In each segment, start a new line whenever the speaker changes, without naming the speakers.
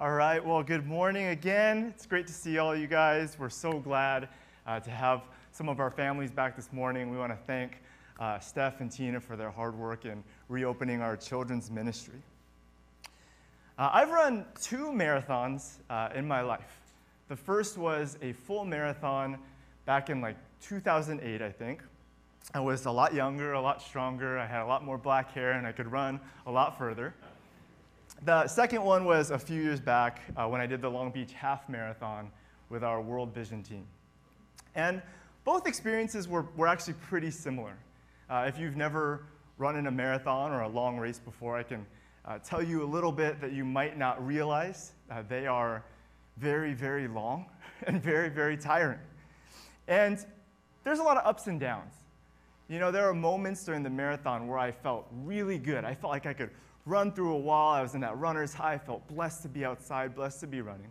All right, well, good morning again. It's great to see all you guys. We're so glad uh, to have some of our families back this morning. We want to thank uh, Steph and Tina for their hard work in reopening our children's ministry. Uh, I've run two marathons uh, in my life. The first was a full marathon back in like 2008, I think. I was a lot younger, a lot stronger. I had a lot more black hair, and I could run a lot further. The second one was a few years back uh, when I did the Long Beach Half Marathon with our World Vision team. And both experiences were, were actually pretty similar. Uh, if you've never run in a marathon or a long race before, I can uh, tell you a little bit that you might not realize. Uh, they are very, very long and very, very tiring. And there's a lot of ups and downs. You know, there are moments during the marathon where I felt really good. I felt like I could run through a wall. I was in that runner's high. I felt blessed to be outside, blessed to be running.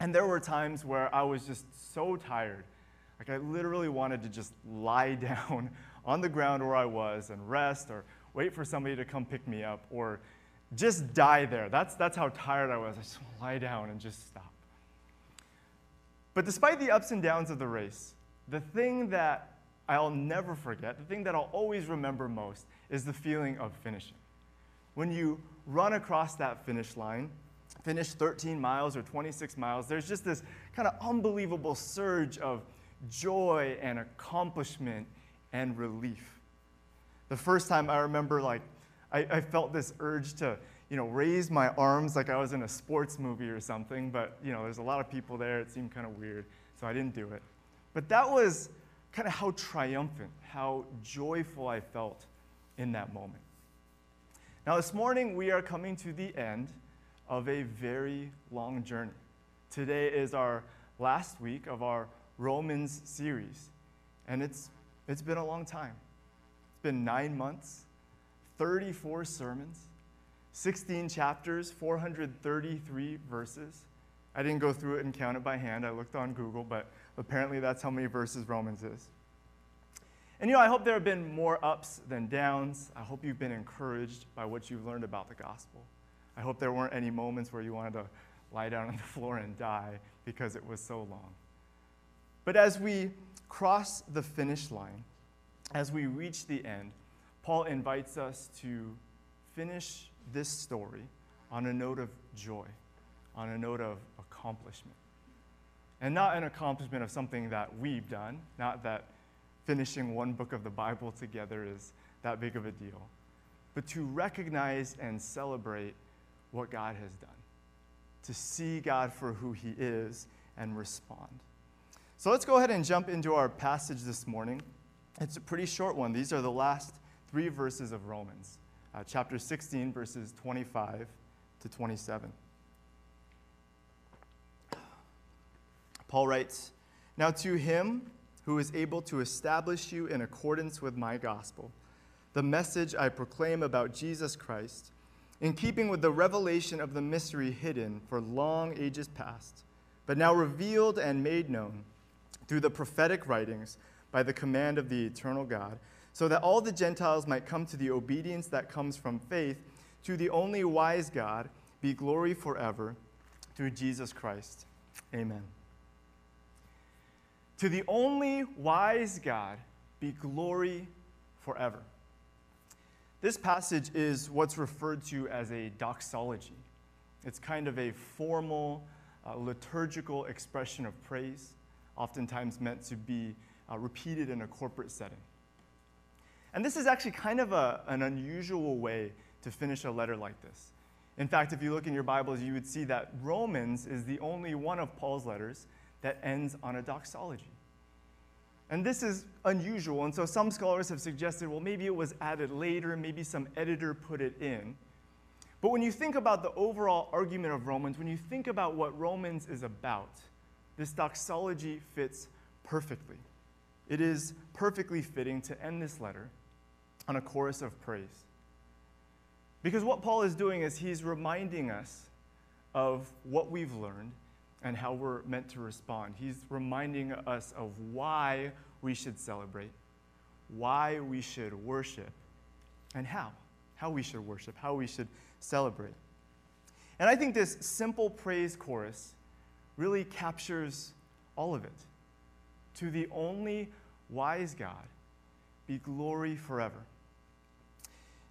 And there were times where I was just so tired. Like I literally wanted to just lie down on the ground where I was and rest or wait for somebody to come pick me up or just die there. That's, that's how tired I was. I just want to lie down and just stop. But despite the ups and downs of the race, the thing that I'll never forget, the thing that I'll always remember most, is the feeling of finishing when you run across that finish line, finish 13 miles or 26 miles, there's just this kind of unbelievable surge of joy and accomplishment and relief. The first time I remember, like, I, I felt this urge to, you know, raise my arms like I was in a sports movie or something, but, you know, there's a lot of people there. It seemed kind of weird, so I didn't do it. But that was kind of how triumphant, how joyful I felt in that moment. Now, this morning we are coming to the end of a very long journey. Today is our last week of our Romans series, and it's, it's been a long time. It's been nine months, 34 sermons, 16 chapters, 433 verses. I didn't go through it and count it by hand. I looked on Google, but apparently that's how many verses Romans is. And you know, I hope there have been more ups than downs. I hope you've been encouraged by what you've learned about the gospel. I hope there weren't any moments where you wanted to lie down on the floor and die because it was so long. But as we cross the finish line, as we reach the end, Paul invites us to finish this story on a note of joy, on a note of accomplishment. And not an accomplishment of something that we've done, not that finishing one book of the Bible together is that big of a deal, but to recognize and celebrate what God has done, to see God for who He is and respond. So let's go ahead and jump into our passage this morning. It's a pretty short one. These are the last three verses of Romans, uh, chapter 16, verses 25 to 27. Paul writes, Now to him who is able to establish you in accordance with my gospel, the message I proclaim about Jesus Christ, in keeping with the revelation of the mystery hidden for long ages past, but now revealed and made known through the prophetic writings by the command of the eternal God, so that all the Gentiles might come to the obedience that comes from faith to the only wise God, be glory forever through Jesus Christ. Amen. To the only wise God be glory forever. This passage is what's referred to as a doxology. It's kind of a formal, uh, liturgical expression of praise, oftentimes meant to be uh, repeated in a corporate setting. And this is actually kind of a, an unusual way to finish a letter like this. In fact, if you look in your Bibles, you would see that Romans is the only one of Paul's letters that ends on a doxology. And this is unusual, and so some scholars have suggested, well, maybe it was added later, maybe some editor put it in. But when you think about the overall argument of Romans, when you think about what Romans is about, this doxology fits perfectly. It is perfectly fitting to end this letter on a chorus of praise. Because what Paul is doing is he's reminding us of what we've learned and how we're meant to respond. He's reminding us of why we should celebrate, why we should worship, and how. How we should worship, how we should celebrate. And I think this simple praise chorus really captures all of it. To the only wise God be glory forever.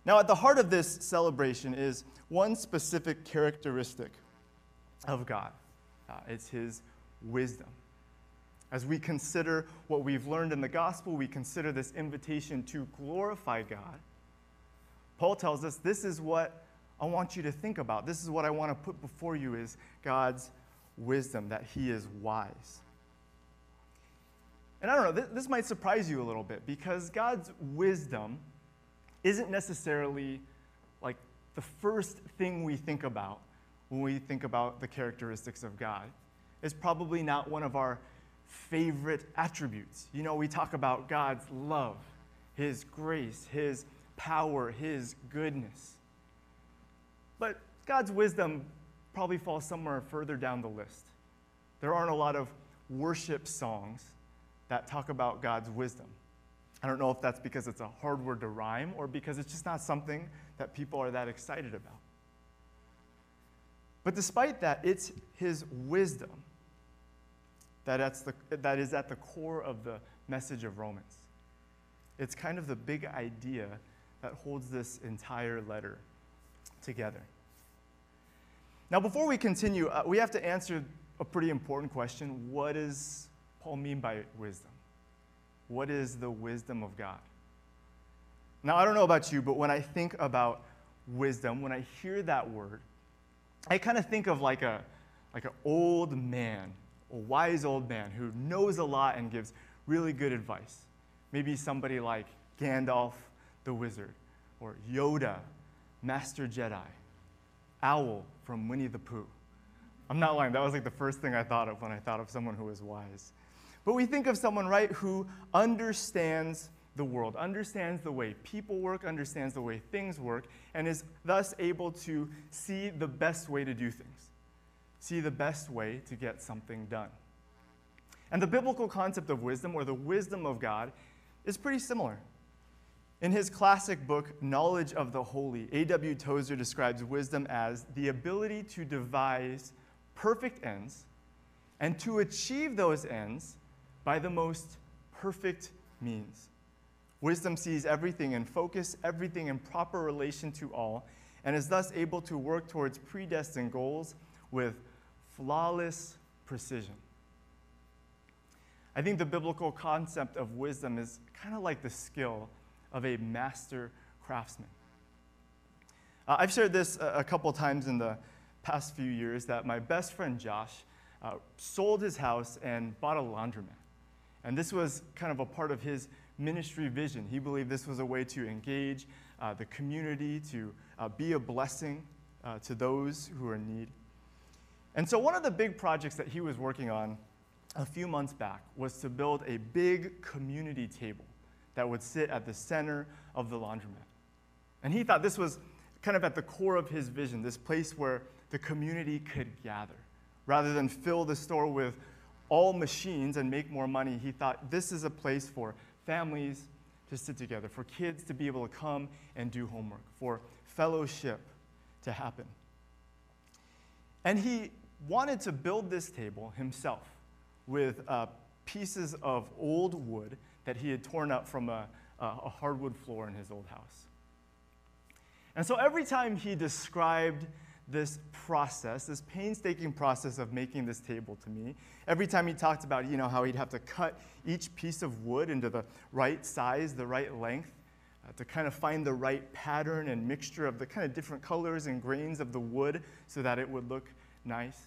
Now, at the heart of this celebration is one specific characteristic of God uh, it's His wisdom. As we consider what we've learned in the gospel, we consider this invitation to glorify God. Paul tells us this is what I want you to think about. This is what I want to put before you is God's wisdom, that He is wise. And I don't know, this, this might surprise you a little bit because God's wisdom isn't necessarily like the first thing we think about when we think about the characteristics of God. It's probably not one of our favorite attributes. You know, we talk about God's love, His grace, His power, His goodness. But God's wisdom probably falls somewhere further down the list. There aren't a lot of worship songs that talk about God's wisdom. I don't know if that's because it's a hard word to rhyme or because it's just not something that people are that excited about. But despite that, it's His wisdom that, the, that is at the core of the message of Romans. It's kind of the big idea that holds this entire letter together. Now, before we continue, uh, we have to answer a pretty important question. What does Paul mean by wisdom? What is the wisdom of God? Now, I don't know about you, but when I think about wisdom, when I hear that word, I kind of think of like a like an old man, a wise old man who knows a lot and gives really good advice. Maybe somebody like Gandalf the wizard or Yoda, Master Jedi, Owl from Winnie the Pooh. I'm not lying, that was like the first thing I thought of when I thought of someone who was wise. But we think of someone, right, who understands the world, understands the way people work, understands the way things work, and is thus able to see the best way to do things, see the best way to get something done. And the biblical concept of wisdom, or the wisdom of God, is pretty similar. In his classic book, Knowledge of the Holy, A.W. Tozer describes wisdom as the ability to devise perfect ends and to achieve those ends by the most perfect means. Wisdom sees everything in focus, everything in proper relation to all, and is thus able to work towards predestined goals with flawless precision. I think the biblical concept of wisdom is kind of like the skill of a master craftsman. Uh, I've shared this a, a couple times in the past few years that my best friend Josh uh, sold his house and bought a laundromat. And this was kind of a part of his ministry vision. He believed this was a way to engage uh, the community, to uh, be a blessing uh, to those who are in need. And so, one of the big projects that he was working on a few months back was to build a big community table that would sit at the center of the laundromat. And he thought this was kind of at the core of his vision, this place where the community could gather. Rather than fill the store with all machines and make more money, he thought this is a place for families to sit together, for kids to be able to come and do homework, for fellowship to happen. And he wanted to build this table himself with uh, pieces of old wood that he had torn up from a, a hardwood floor in his old house. And so every time he described this process, this painstaking process of making this table to me. Every time he talked about, you know, how he'd have to cut each piece of wood into the right size, the right length, uh, to kind of find the right pattern and mixture of the kind of different colors and grains of the wood so that it would look nice.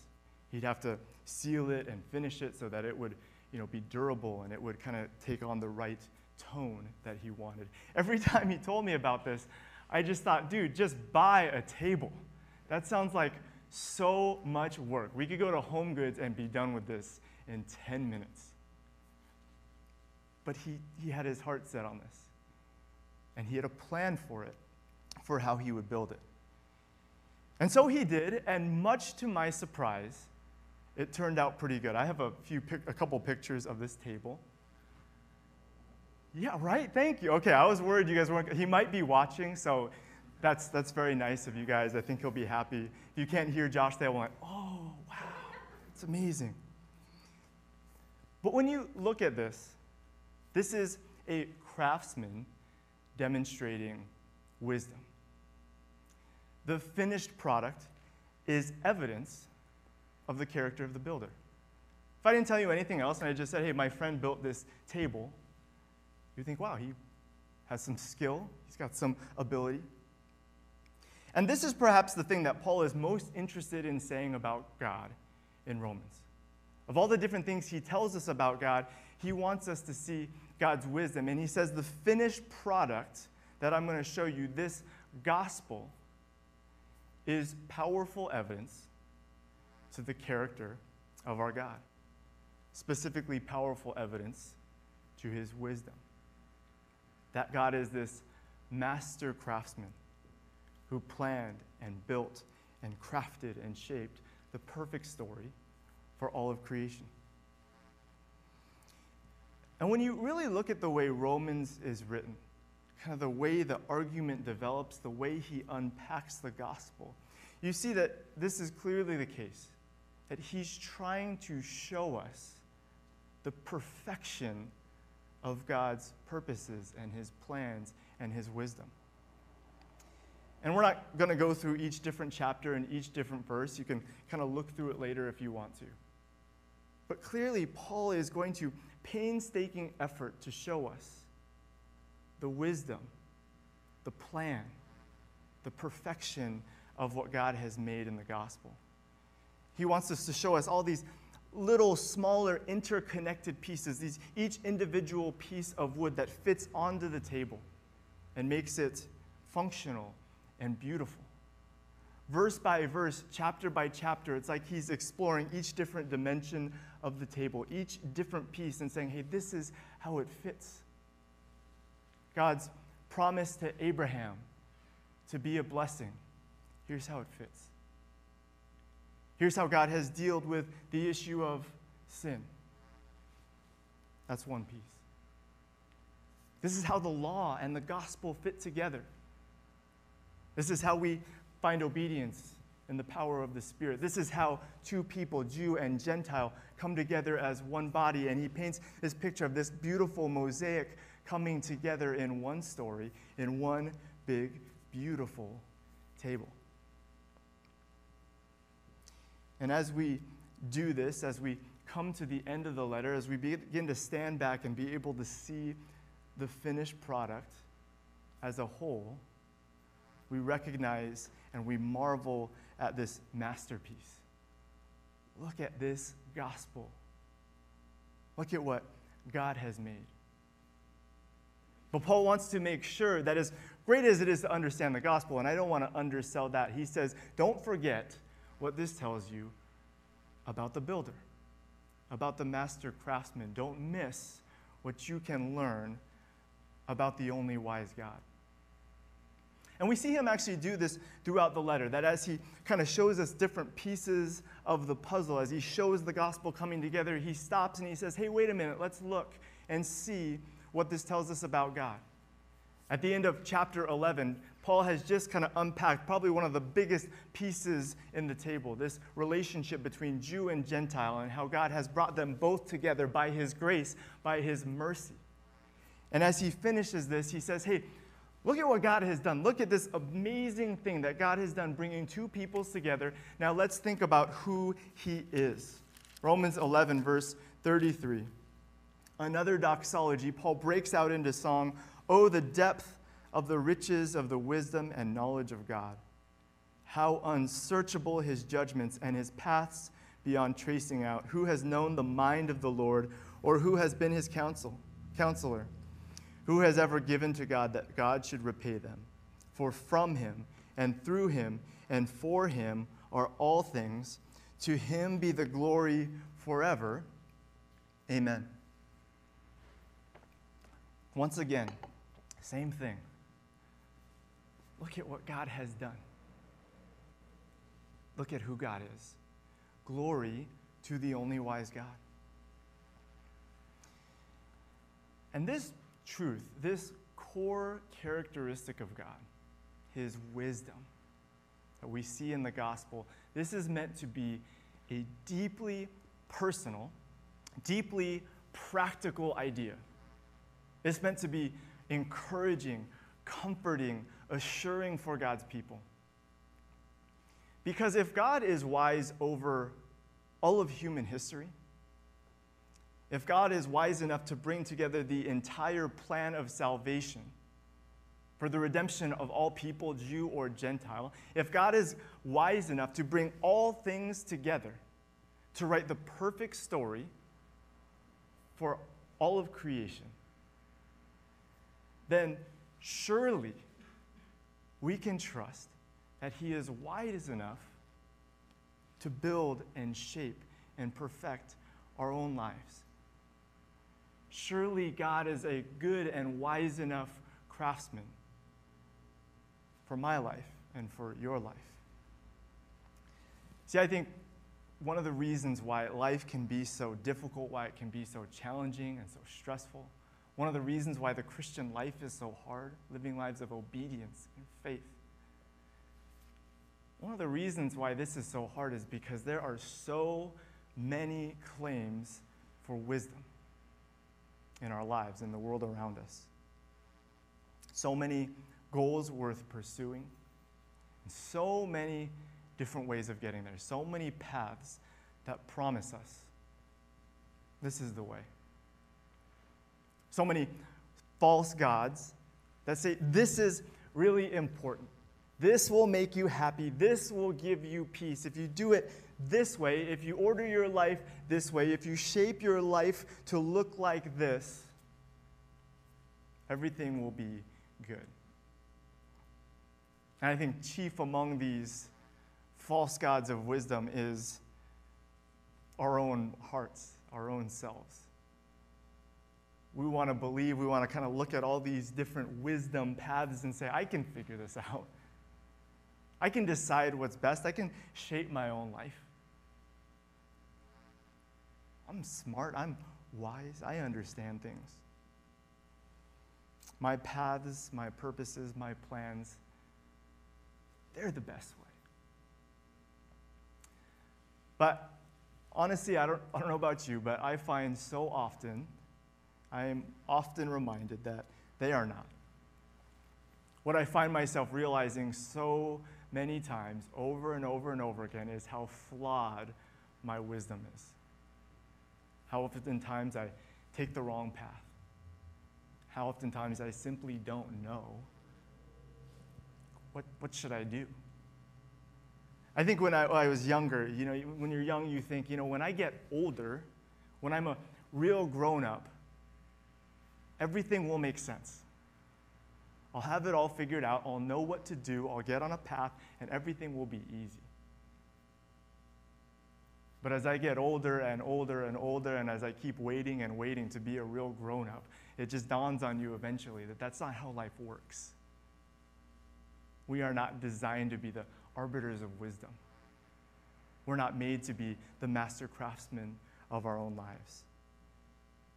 He'd have to seal it and finish it so that it would, you know, be durable and it would kind of take on the right tone that he wanted. Every time he told me about this, I just thought, dude, just buy a table. That sounds like so much work. We could go to Home Goods and be done with this in 10 minutes. But he, he had his heart set on this. And he had a plan for it, for how he would build it. And so he did, and much to my surprise, it turned out pretty good. I have a few, a couple pictures of this table. Yeah, right. Thank you. Okay, I was worried you guys weren't. He might be watching, so That's, that's very nice of you guys. I think he'll be happy. If you can't hear Josh, they'll like, oh, wow, it's amazing. But when you look at this, this is a craftsman demonstrating wisdom. The finished product is evidence of the character of the builder. If I didn't tell you anything else and I just said, hey, my friend built this table, you think, wow, he has some skill, he's got some ability. And this is perhaps the thing that Paul is most interested in saying about God in Romans. Of all the different things he tells us about God, he wants us to see God's wisdom. And he says, the finished product that I'm going to show you, this gospel, is powerful evidence to the character of our God. Specifically, powerful evidence to his wisdom. That God is this master craftsman who planned and built and crafted and shaped the perfect story for all of creation. And when you really look at the way Romans is written, kind of the way the argument develops, the way he unpacks the gospel, you see that this is clearly the case. That he's trying to show us the perfection of God's purposes and his plans and his wisdom. And we're not going to go through each different chapter and each different verse. You can kind of look through it later if you want to. But clearly, Paul is going to painstaking effort to show us the wisdom, the plan, the perfection of what God has made in the gospel. He wants us to show us all these little, smaller, interconnected pieces, these, each individual piece of wood that fits onto the table and makes it functional and beautiful. Verse by verse, chapter by chapter, it's like he's exploring each different dimension of the table, each different piece, and saying, hey, this is how it fits. God's promise to Abraham to be a blessing. Here's how it fits. Here's how God has dealt with the issue of sin. That's one piece. This is how the law and the gospel fit together. This is how we find obedience in the power of the Spirit. This is how two people, Jew and Gentile, come together as one body. And he paints this picture of this beautiful mosaic coming together in one story, in one big, beautiful table. And as we do this, as we come to the end of the letter, as we begin to stand back and be able to see the finished product as a whole, we recognize and we marvel at this masterpiece. Look at this gospel. Look at what God has made. But Paul wants to make sure that as great as it is to understand the gospel, and I don't want to undersell that, he says, don't forget what this tells you about the builder, about the master craftsman. Don't miss what you can learn about the only wise God. And we see him actually do this throughout the letter, that as he kind of shows us different pieces of the puzzle, as he shows the gospel coming together, he stops and he says, Hey, wait a minute, let's look and see what this tells us about God. At the end of chapter 11, Paul has just kind of unpacked probably one of the biggest pieces in the table this relationship between Jew and Gentile, and how God has brought them both together by his grace, by his mercy. And as he finishes this, he says, Hey, Look at what God has done. Look at this amazing thing that God has done, bringing two peoples together. Now let's think about who He is. Romans 11, verse 33. Another doxology, Paul breaks out into song Oh, the depth of the riches of the wisdom and knowledge of God. How unsearchable his judgments and his paths beyond tracing out. Who has known the mind of the Lord, or who has been his counsel, counselor? Who has ever given to God that God should repay them? For from him and through him and for him are all things. To him be the glory forever. Amen. Once again, same thing. Look at what God has done. Look at who God is. Glory to the only wise God. And this truth, this core characteristic of God, his wisdom that we see in the gospel, this is meant to be a deeply personal, deeply practical idea. It's meant to be encouraging, comforting, assuring for God's people. Because if God is wise over all of human history, if God is wise enough to bring together the entire plan of salvation for the redemption of all people, Jew or Gentile, if God is wise enough to bring all things together to write the perfect story for all of creation, then surely we can trust that He is wise enough to build and shape and perfect our own lives. Surely God is a good and wise enough craftsman for my life and for your life. See, I think one of the reasons why life can be so difficult, why it can be so challenging and so stressful, one of the reasons why the Christian life is so hard, living lives of obedience and faith. One of the reasons why this is so hard is because there are so many claims for wisdom in our lives, in the world around us. So many goals worth pursuing, and so many different ways of getting there, so many paths that promise us this is the way. So many false gods that say this is really important. This will make you happy. This will give you peace. If you do it this way, if you order your life this way, if you shape your life to look like this, everything will be good. And I think chief among these false gods of wisdom is our own hearts, our own selves. We want to believe, we want to kind of look at all these different wisdom paths and say, I can figure this out. I can decide what's best. I can shape my own life. I'm smart. I'm wise. I understand things. My paths, my purposes, my plans, they're the best way. But honestly, I don't, I don't know about you, but I find so often, I am often reminded that they are not. What I find myself realizing so many times, over and over and over again, is how flawed my wisdom is. How oftentimes I take the wrong path. How oftentimes I simply don't know what, what should I do? I think when I, when I, was younger, you know, when you're young, you think, you know, when I get older, when I'm a real grown up, everything will make sense. I'll have it all figured out. I'll know what to do. I'll get on a path, and everything will be easy. But as I get older and older and older, and as I keep waiting and waiting to be a real grown up, it just dawns on you eventually that that's not how life works. We are not designed to be the arbiters of wisdom. We're not made to be the master craftsmen of our own lives.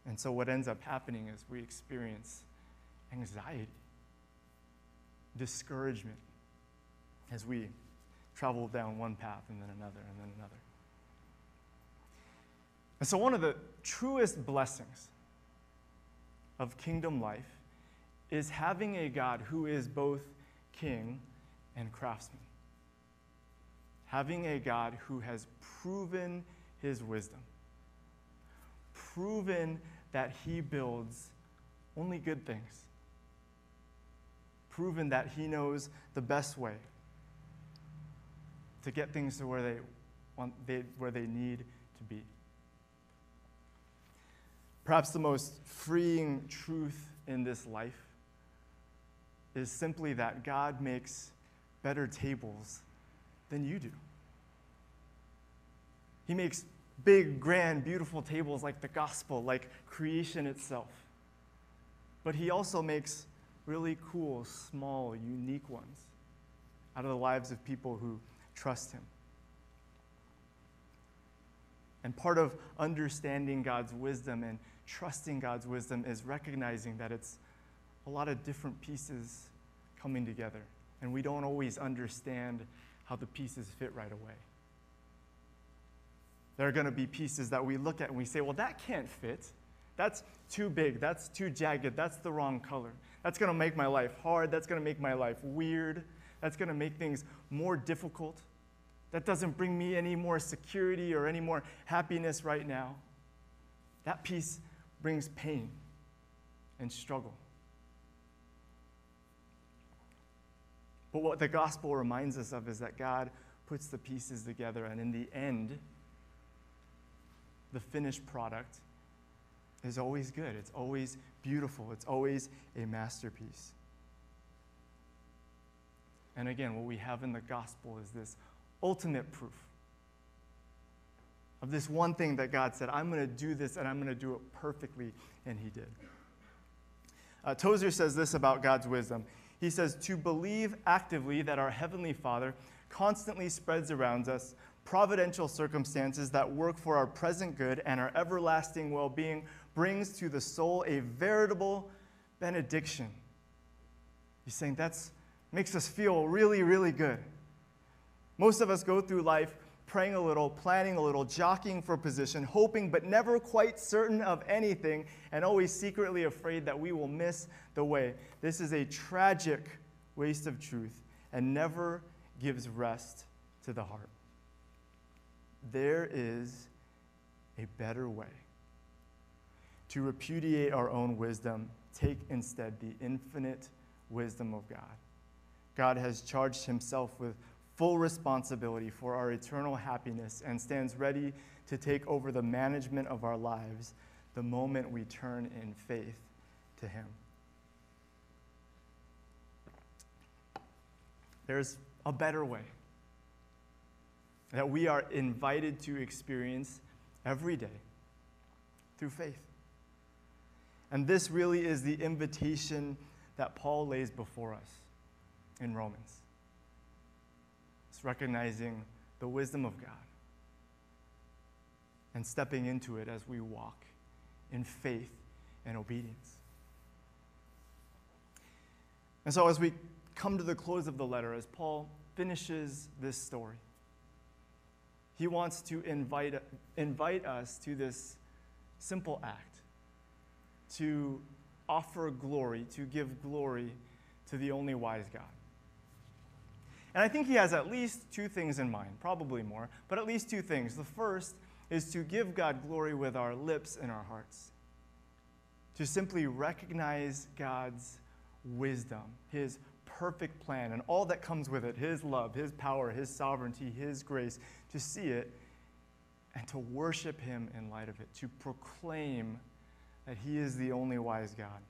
And so, what ends up happening is we experience anxiety discouragement as we travel down one path and then another and then another. And so, one of the truest blessings of kingdom life is having a God who is both king and craftsman. Having a God who has proven his wisdom, proven that he builds only good things proven that he knows the best way to get things to where they want they, where they need to be. Perhaps the most freeing truth in this life is simply that God makes better tables than you do. He makes big, grand, beautiful tables like the gospel, like creation itself. But he also makes really cool, small, unique ones out of the lives of people who trust Him. And part of understanding God's wisdom and trusting God's wisdom is recognizing that it's a lot of different pieces coming together and we don't always understand how the pieces fit right away. There are going to be pieces that we look at and we say, well, that can't fit. That's too big. That's too jagged. That's the wrong color. That's going to make my life hard. That's going to make my life weird. That's going to make things more difficult. That doesn't bring me any more security or any more happiness right now. That piece brings pain and struggle. But what the gospel reminds us of is that God puts the pieces together, and in the end, the finished product is always good. It's always beautiful. It's always a masterpiece. And again, what we have in the gospel is this ultimate proof of this one thing that God said, I'm going to do this and I'm going to do it perfectly, and He did. Uh, Tozer says this about God's wisdom. He says, To believe actively that our Heavenly Father constantly spreads around us providential circumstances that work for our present good and our everlasting well being brings to the soul a veritable benediction. He's saying that makes us feel really, really good. Most of us go through life praying a little, planning a little, jockeying for position, hoping but never quite certain of anything, and always secretly afraid that we will miss the way. This is a tragic waste of truth and never gives rest to the heart. There is a better way. To repudiate our own wisdom, take instead the infinite wisdom of God. God has charged himself with full responsibility for our eternal happiness and stands ready to take over the management of our lives the moment we turn in faith to Him. There's a better way that we are invited to experience every day through faith. And this really is the invitation that Paul lays before us in Romans. It's recognizing the wisdom of God and stepping into it as we walk in faith and obedience. And so, as we come to the close of the letter, as Paul finishes this story, he wants to invite, invite us to this simple act to offer glory, to give glory to the only wise God. And I think he has at least two things in mind, probably more, but at least two things. The first is to give God glory with our lips and our hearts, to simply recognize God's wisdom, his perfect plan, and all that comes with it his love, his power, his sovereignty, his grace, to see it and to worship him in light of it, to proclaim that he is the only wise God.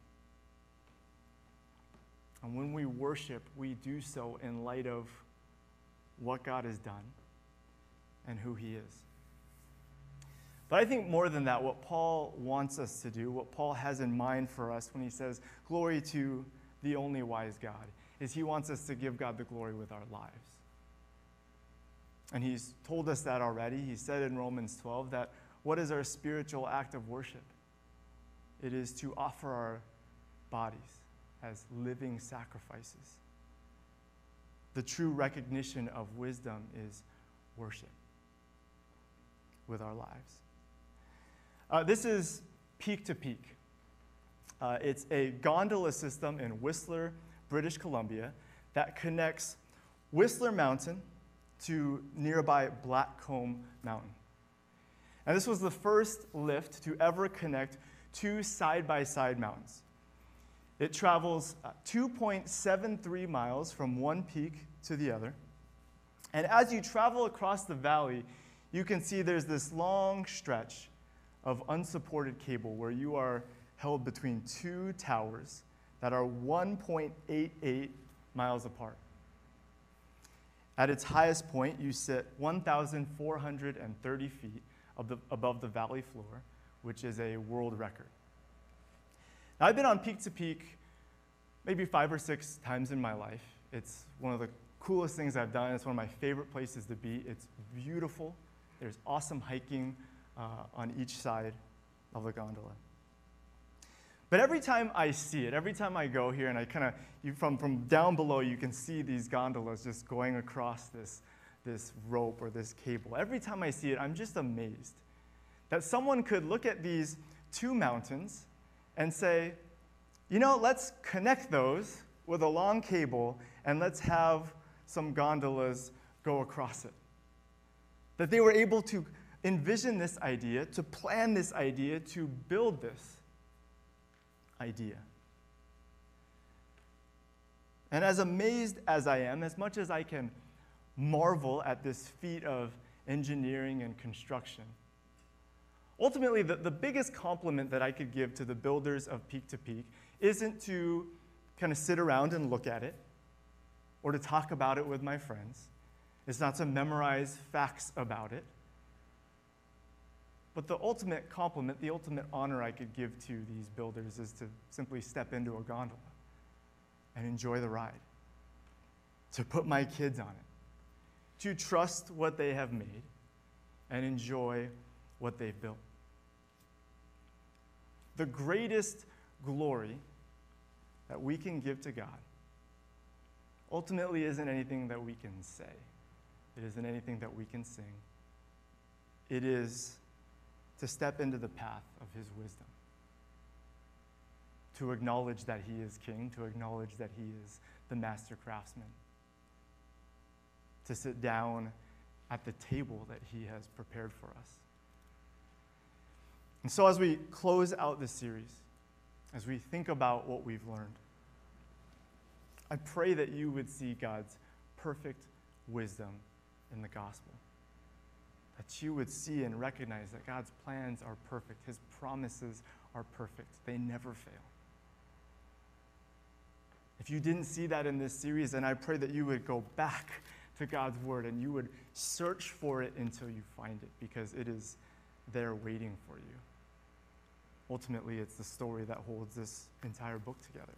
And when we worship, we do so in light of what God has done and who He is. But I think more than that, what Paul wants us to do, what Paul has in mind for us when he says, Glory to the only wise God, is he wants us to give God the glory with our lives. And he's told us that already. He said in Romans 12 that what is our spiritual act of worship? It is to offer our bodies as living sacrifices. The true recognition of wisdom is worship with our lives. Uh, this is Peak to Peak. Uh, it's a gondola system in Whistler, British Columbia, that connects Whistler Mountain to nearby Blackcomb Mountain. And this was the first lift to ever connect two side by side mountains. It travels uh, 2.73 miles from one peak to the other. And as you travel across the valley, you can see there's this long stretch of unsupported cable where you are held between two towers that are 1.88 miles apart. At its highest point, you sit 1,430 feet above the valley floor, which is a world record. Now, I've been on Peak to Peak maybe five or six times in my life. It's one of the coolest things I've done. It's one of my favorite places to be. It's beautiful. There's awesome hiking uh, on each side of the gondola. But every time I see it, every time I go here and I kind of, from, from down below, you can see these gondolas just going across this, this rope or this cable. Every time I see it, I'm just amazed that someone could look at these two mountains and say, you know, let's connect those with a long cable and let's have some gondolas go across it. That they were able to envision this idea, to plan this idea, to build this idea. And as amazed as I am, as much as I can marvel at this feat of engineering and construction, ultimately, the, the biggest compliment that I could give to the builders of Peak to Peak isn't to kind of sit around and look at it or to talk about it with my friends. It's not to memorize facts about it. But the ultimate compliment, the ultimate honor I could give to these builders is to simply step into a gondola and enjoy the ride, to put my kids on it, to trust what they have made and enjoy what they've built. The greatest glory that we can give to God ultimately isn't anything that we can say, it isn't anything that we can sing. It is to step into the path of His wisdom, to acknowledge that He is King, to acknowledge that He is the master craftsman, to sit down at the table that He has prepared for us. And so, as we close out this series, as we think about what we've learned, I pray that you would see God's perfect wisdom in the gospel. That you would see and recognize that God's plans are perfect, His promises are perfect, they never fail. If you didn't see that in this series, then I pray that you would go back to God's word and you would search for it until you find it because it is there waiting for you. Ultimately, it's the story that holds this entire book together.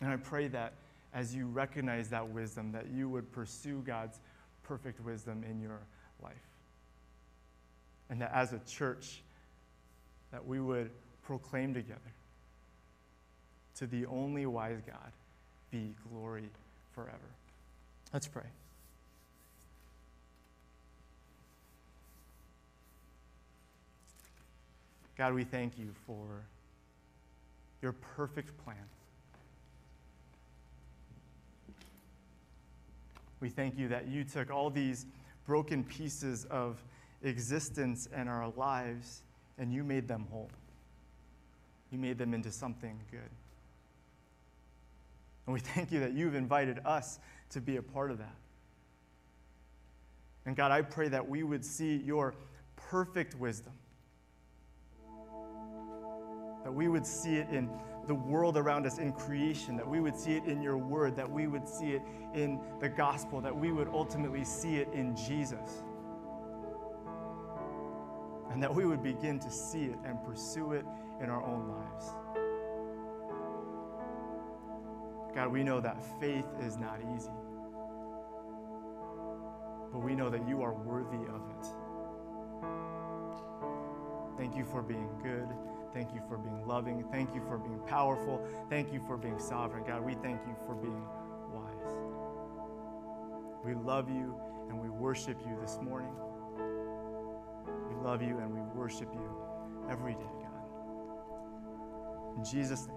And I pray that as you recognize that wisdom, that you would pursue God's perfect wisdom in your life. And that as a church, that we would proclaim together to the only wise God be glory forever. Let's pray. God, we thank you for your perfect plan. We thank you that you took all these broken pieces of existence and our lives and you made them whole. You made them into something good. And we thank you that you've invited us to be a part of that. And God, I pray that we would see your perfect wisdom that we would see it in the world around us, in creation, that we would see it in your word, that we would see it in the gospel, that we would ultimately see it in Jesus. And that we would begin to see it and pursue it in our own lives. God, we know that faith is not easy, but we know that you are worthy of it. Thank you for being good. Thank you for being loving. Thank you for being powerful. Thank you for being sovereign. God, we thank you for being wise. We love you and we worship you this morning. We love you and we worship you every day, God. In Jesus' name.